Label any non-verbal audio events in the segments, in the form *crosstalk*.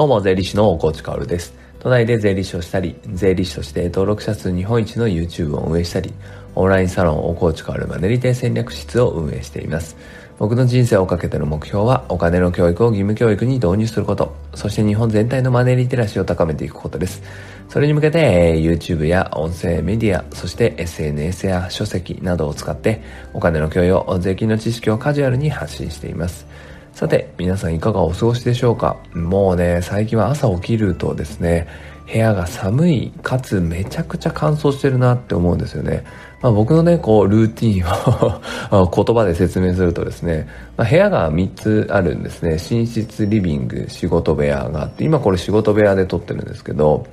どうも、税理士の大河内薫です。都内で税理士をしたり、税理士として登録者数日本一の YouTube を運営したり、オンラインサロン大河内薫マネリテ戦略室を運営しています。僕の人生をかけての目標は、お金の教育を義務教育に導入すること、そして日本全体のマネーリテラシーを高めていくことです。それに向けて、YouTube や音声メディア、そして SNS や書籍などを使って、お金の教養、税金の知識をカジュアルに発信しています。さて、皆さんいかがお過ごしでしょうか？もうね、最近は朝起きるとですね、部屋が寒い、かつめちゃくちゃ乾燥してるなって思うんですよね。まあ、僕のね、こう、ルーティンを *laughs* 言葉で説明するとですね、まあ、部屋が3つあるんですね。寝室、リビング、仕事部屋があって、今これ仕事部屋で撮ってるんですけど、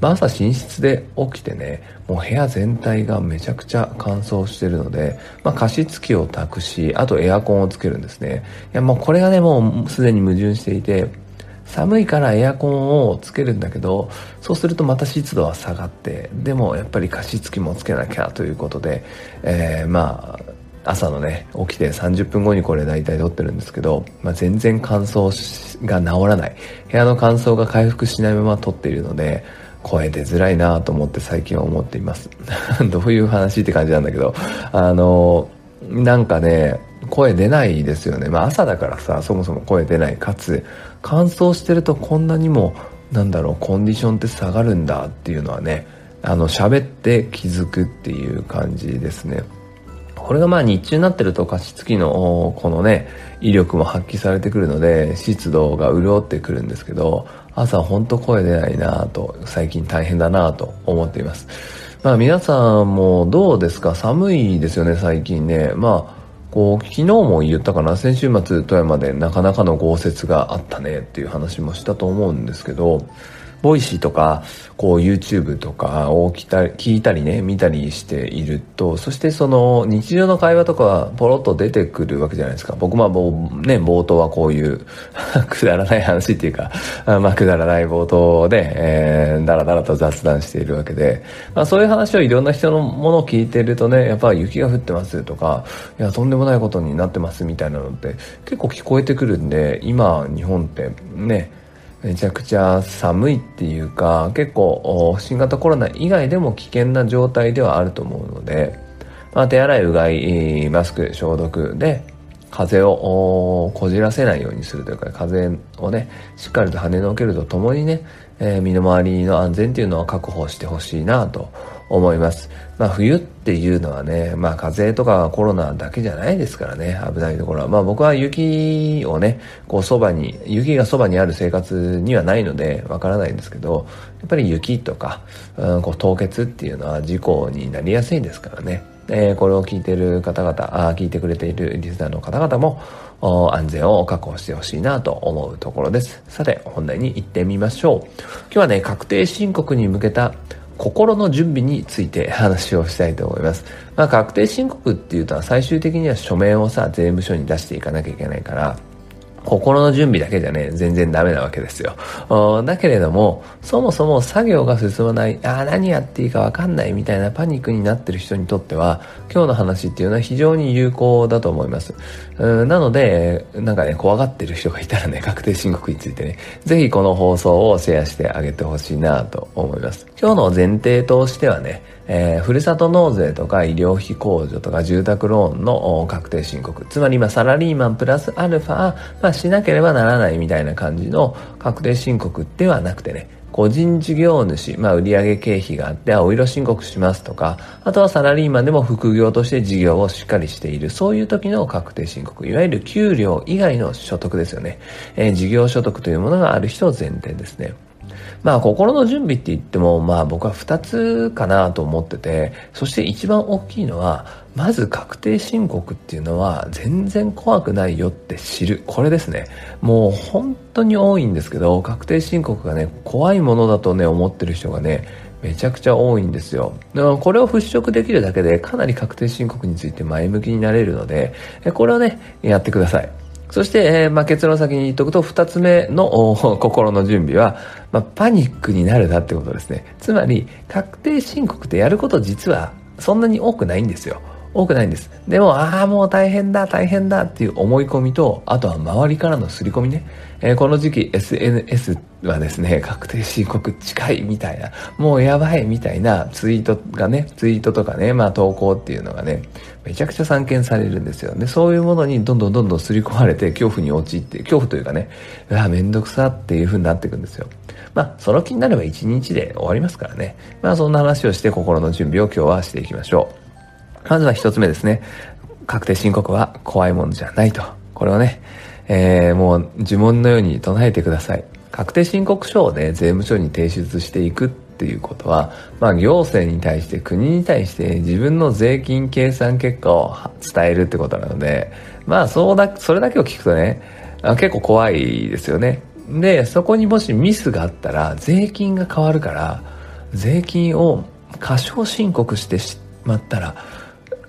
まあ、朝寝室で起きてね、もう部屋全体がめちゃくちゃ乾燥してるので、まあ、加湿器を託し、あとエアコンをつけるんですね。いや、もうこれがね、もうすでに矛盾していて、寒いからエアコンをつけるんだけど、そうするとまた湿度は下がって、でもやっぱり加湿器もつけなきゃということで、えー、まあ、朝のね、起きて30分後にこれ大体撮ってるんですけど、まあ、全然乾燥が治らない。部屋の乾燥が回復しないまま撮っているので、声出づらいなと思って最近は思っています。*laughs* どういう話って感じなんだけど、あの、なんかね、声出ないですよね。まあ朝だからさ、そもそも声出ない。かつ、乾燥してるとこんなにも、なんだろう、コンディションって下がるんだっていうのはね、あの、喋って気づくっていう感じですね。これがまあ日中になってると加湿器のこのね、威力も発揮されてくるので、湿度が潤ってくるんですけど、朝ほんと声出ないなぁと、最近大変だなぁと思っています。まあ皆さんもどうですか？寒いですよね、最近ね。まあ、こう、昨日も言ったかな、先週末富山でなかなかの豪雪があったねっていう話もしたと思うんですけど、ボイシーとか、こう YouTube とかを聞いたりね、見たりしていると、そしてその日常の会話とかポロッと出てくるわけじゃないですか。僕もね、冒頭はこういう *laughs* くだらない話っていうか、まあくだらない冒頭で、えー、だらだらと雑談しているわけで、まあそういう話をいろんな人のものを聞いてるとね、やっぱ雪が降ってますとか、いや、とんでもないことになってますみたいなのって結構聞こえてくるんで、今日本ってね、めちゃくちゃ寒いっていうか結構新型コロナ以外でも危険な状態ではあると思うので、まあ、手洗いうがいマスク消毒で風をこじらせないようにするというか風をねしっかりと跳ねのけるとともにね、えー、身の回りの安全っていうのは確保してほしいなと思います。まあ冬っていうのはね、まあ風邪とかコロナだけじゃないですからね、危ないところは。まあ僕は雪をね、こうそばに、雪がそばにある生活にはないのでわからないんですけど、やっぱり雪とか、うん、こう凍結っていうのは事故になりやすいですからね。えー、これを聞いてる方々、あ聞いてくれているリスナーの方々も、安全を確保してほしいなと思うところです。さて、本題に行ってみましょう。今日はね、確定申告に向けた心の準備について話をしたいと思います。まあ、確定申告っていうと最終的には書面をさ、税務署に出していかなきゃいけないから、心の準備だけじゃね、全然ダメなわけですよ。だけれども、そもそも作業が進まない、ああ、何やっていいかわかんないみたいなパニックになってる人にとっては、今日の話っていうのは非常に有効だと思います。なので、なんかね、怖がってる人がいたらね、確定申告についてね、ぜひこの放送をシェアしてあげてほしいなと思います。今日の前提としてはね、えー、ふるさと納税とか医療費控除とか住宅ローンの確定申告。つまり、まサラリーマンプラスアルファ、まあ、しなければならないみたいな感じの確定申告ではなくてね、個人事業主、まあ、売上経費があって、青色申告しますとか、あとはサラリーマンでも副業として事業をしっかりしている、そういう時の確定申告、いわゆる給料以外の所得ですよね。えー、事業所得というものがある人を前提ですね。まあ心の準備って言ってもまあ僕は2つかなと思っててそして一番大きいのはまず確定申告っていうのは全然怖くないよって知るこれですねもう本当に多いんですけど確定申告がね怖いものだとね思ってる人がねめちゃくちゃ多いんですよ。これを払拭できるだけでかなり確定申告について前向きになれるので、これをね、やってください。そして、えー、まあ、結論先に言っとくと、二つ目の心の準備は、まあ、パニックになるなってことですね。つまり、確定申告ってやること実はそんなに多くないんですよ。多くないんです。でも、ああ、もう大変だ、大変だっていう思い込みと、あとは周りからの刷り込みね。えー、この時期 SNS はですね、確定申告近いみたいな、もうやばいみたいなツイートがね、ツイートとかね、まあ投稿っていうのがね、めちゃくちゃ散見されるんですよ。で、そういうものにどんどんどんどん刷り込まれて恐怖に陥って、恐怖というかね、うわ、めんどくさっていう風になっていくんですよ。まあ、その気になれば1日で終わりますからね。まあ、そんな話をして心の準備を今日はしていきましょう。まずは1つ目ですね。確定申告は怖いものじゃないと。これをね、えー、もう呪文のように唱えてください。確定申告書をね、税務署に提出していくっていうことは、まあ行政に対して国に対して自分の税金計算結果を伝えるってことなので、まあそうだ、それだけを聞くとね、結構怖いですよね。で、そこにもしミスがあったら税金が変わるから、税金を過少申告してしまったら、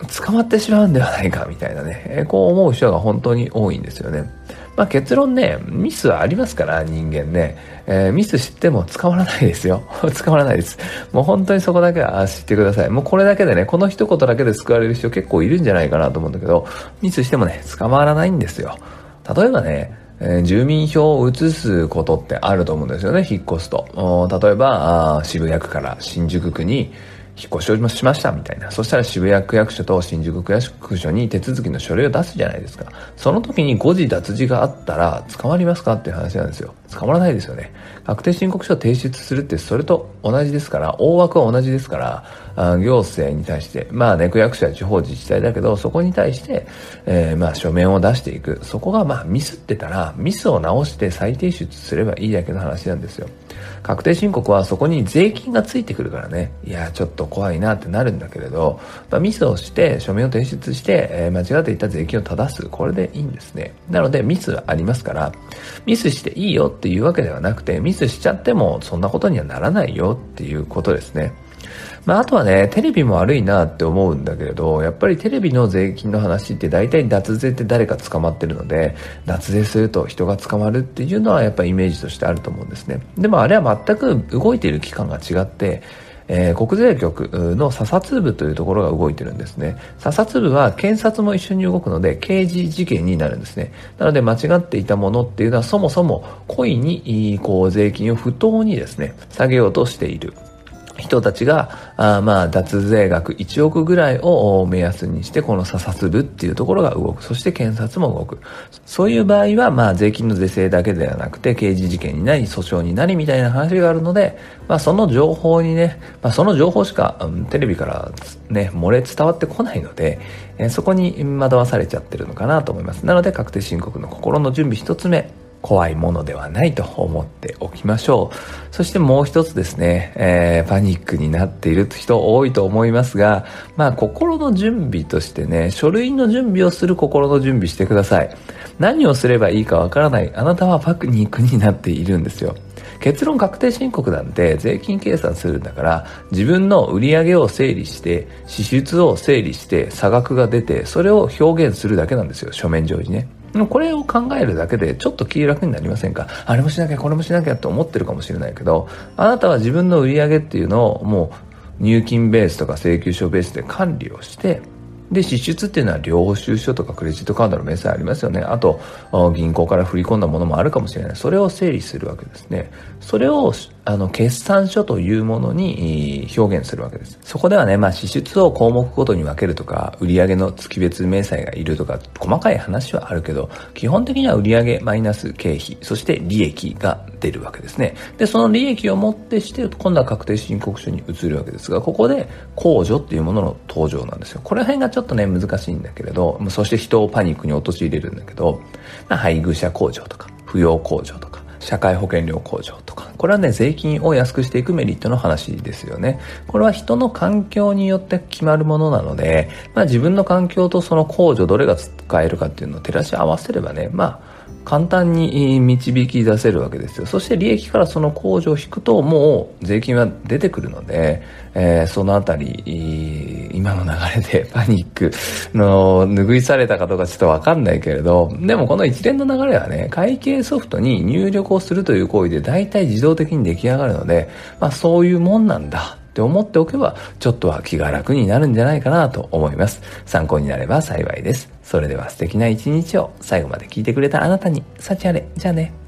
捕まってしまうんではないかみたいなね、こう思う人が本当に多いんですよね。まあ結論ね、ミスはありますから、人間ね。えー、ミス知っても捕まらないですよ。*laughs* 捕まらないです。もう本当にそこだけは知ってください。もうこれだけでね、この一言だけで救われる人結構いるんじゃないかなと思うんだけど、ミスしてもね、捕まらないんですよ。例えばね、え、住民票を移すことってあると思うんですよね、引っ越すと。例えば、渋谷区から新宿区に引っ越しをしましたみたいな。そしたら渋谷区役所と新宿区役所に手続きの書類を出すじゃないですか。その時に誤字脱字があったら捕まりますかっていう話なんですよ。捕まらないですよね。確定申告書を提出するってそれと同じですから、大枠は同じですから、あ行政に対して、まあね、区役所や地方自治体だけど、そこに対して、えー、まあ書面を出していく。そこがまあミスってたら、ミスを直して再提出すればいいだけの話なんですよ。確定申告はそこに税金がついてくるからね、いや、ちょっと怖いなってなるんだけれど、まあ、ミスをして書面を提出して、えー、間違っていた税金を正す。これでいいんですね。なのでミスはありますから、ミスしていいよっていうわけではなくて、ミスしちゃってもそんなことにはならないよっていうことですね。まあ、あとはね、テレビも悪いなって思うんだけれど、やっぱりテレビの税金の話って大体脱税って誰か捕まってるので、脱税すると人が捕まるっていうのはやっぱりイメージとしてあると思うんですね。でもあれは全く動いている期間が違って、えー、国税局の査察部というところが動いてるんですね。査察部は検察も一緒に動くので刑事事件になるんですね。なので間違っていたものっていうのはそもそも故意にこう税金を不当にですね、下げようとしている。人たちが、あまあ、脱税額1億ぐらいを目安にして、この査察部っていうところが動く。そして検察も動く。そういう場合は、まあ、税金の是正だけではなくて、刑事事件になり、訴訟になりみたいな話があるので、まあ、その情報にね、まあ、その情報しか、うん、テレビからね、漏れ伝わってこないので、えー、そこに惑わされちゃってるのかなと思います。なので、確定申告の心の準備一つ目。怖いものではないと思っておきましょう。そしてもう一つですね、えー、パニックになっている人多いと思いますが、まあ心の準備としてね、書類の準備をする心の準備してください。何をすればいいかわからない。あなたはパニックになっているんですよ。結論確定申告なんて税金計算するんだから自分の売り上げを整理して支出を整理して差額が出てそれを表現するだけなんですよ書面上にねこれを考えるだけでちょっと気楽になりませんか？あれもしなきゃこれもしなきゃって思ってるかもしれないけど、あなたは自分の売り上げっていうのをもう入金ベースとか請求書ベースで管理をして、で、支出っていうのは領収書とかクレジットカードの明細ありますよね。あと、銀行から振り込んだものもあるかもしれない。それを整理するわけですね。それを、あの、決算書というものに表現するわけです。そこではね、まあ、支出を項目ごとに分けるとか、売上の月別明細がいるとか、細かい話はあるけど、基本的には売上マイナス経費、そして利益が出るわけですね。で、その利益をもってして、今度は確定申告書に移るわけですが、ここで控除っていうものの登場なんですよ。これ辺がちょょっとね、難しいんだけれど、そして人をパニックに陥れるんだけど、まあ、配偶者控除とか、扶養控除とか、社会保険料控除とか、これはね、税金を安くしていくメリットの話ですよね。これは人の環境によって決まるものなので、まあ自分の環境とその控除どれが使えるかっていうのを照らし合わせればね、まあ、簡単に導き出せるわけですよ。そして利益からその控除を引くともう税金は出てくるので、えー、そのあたり、今の流れで *laughs* パニックの拭いされたかどうかちょっとわかんないけれど、でもこの一連の流れはね、会計ソフトに入力をするという行為で大体自動動的に出来上がるので、まあそういうもんなんだって思っておけば、ちょっとは気が楽になるんじゃないかなと思います。参考になれば幸いです。それでは素敵な一日を最後まで聞いてくれたあなたに、幸あれ。じゃあね。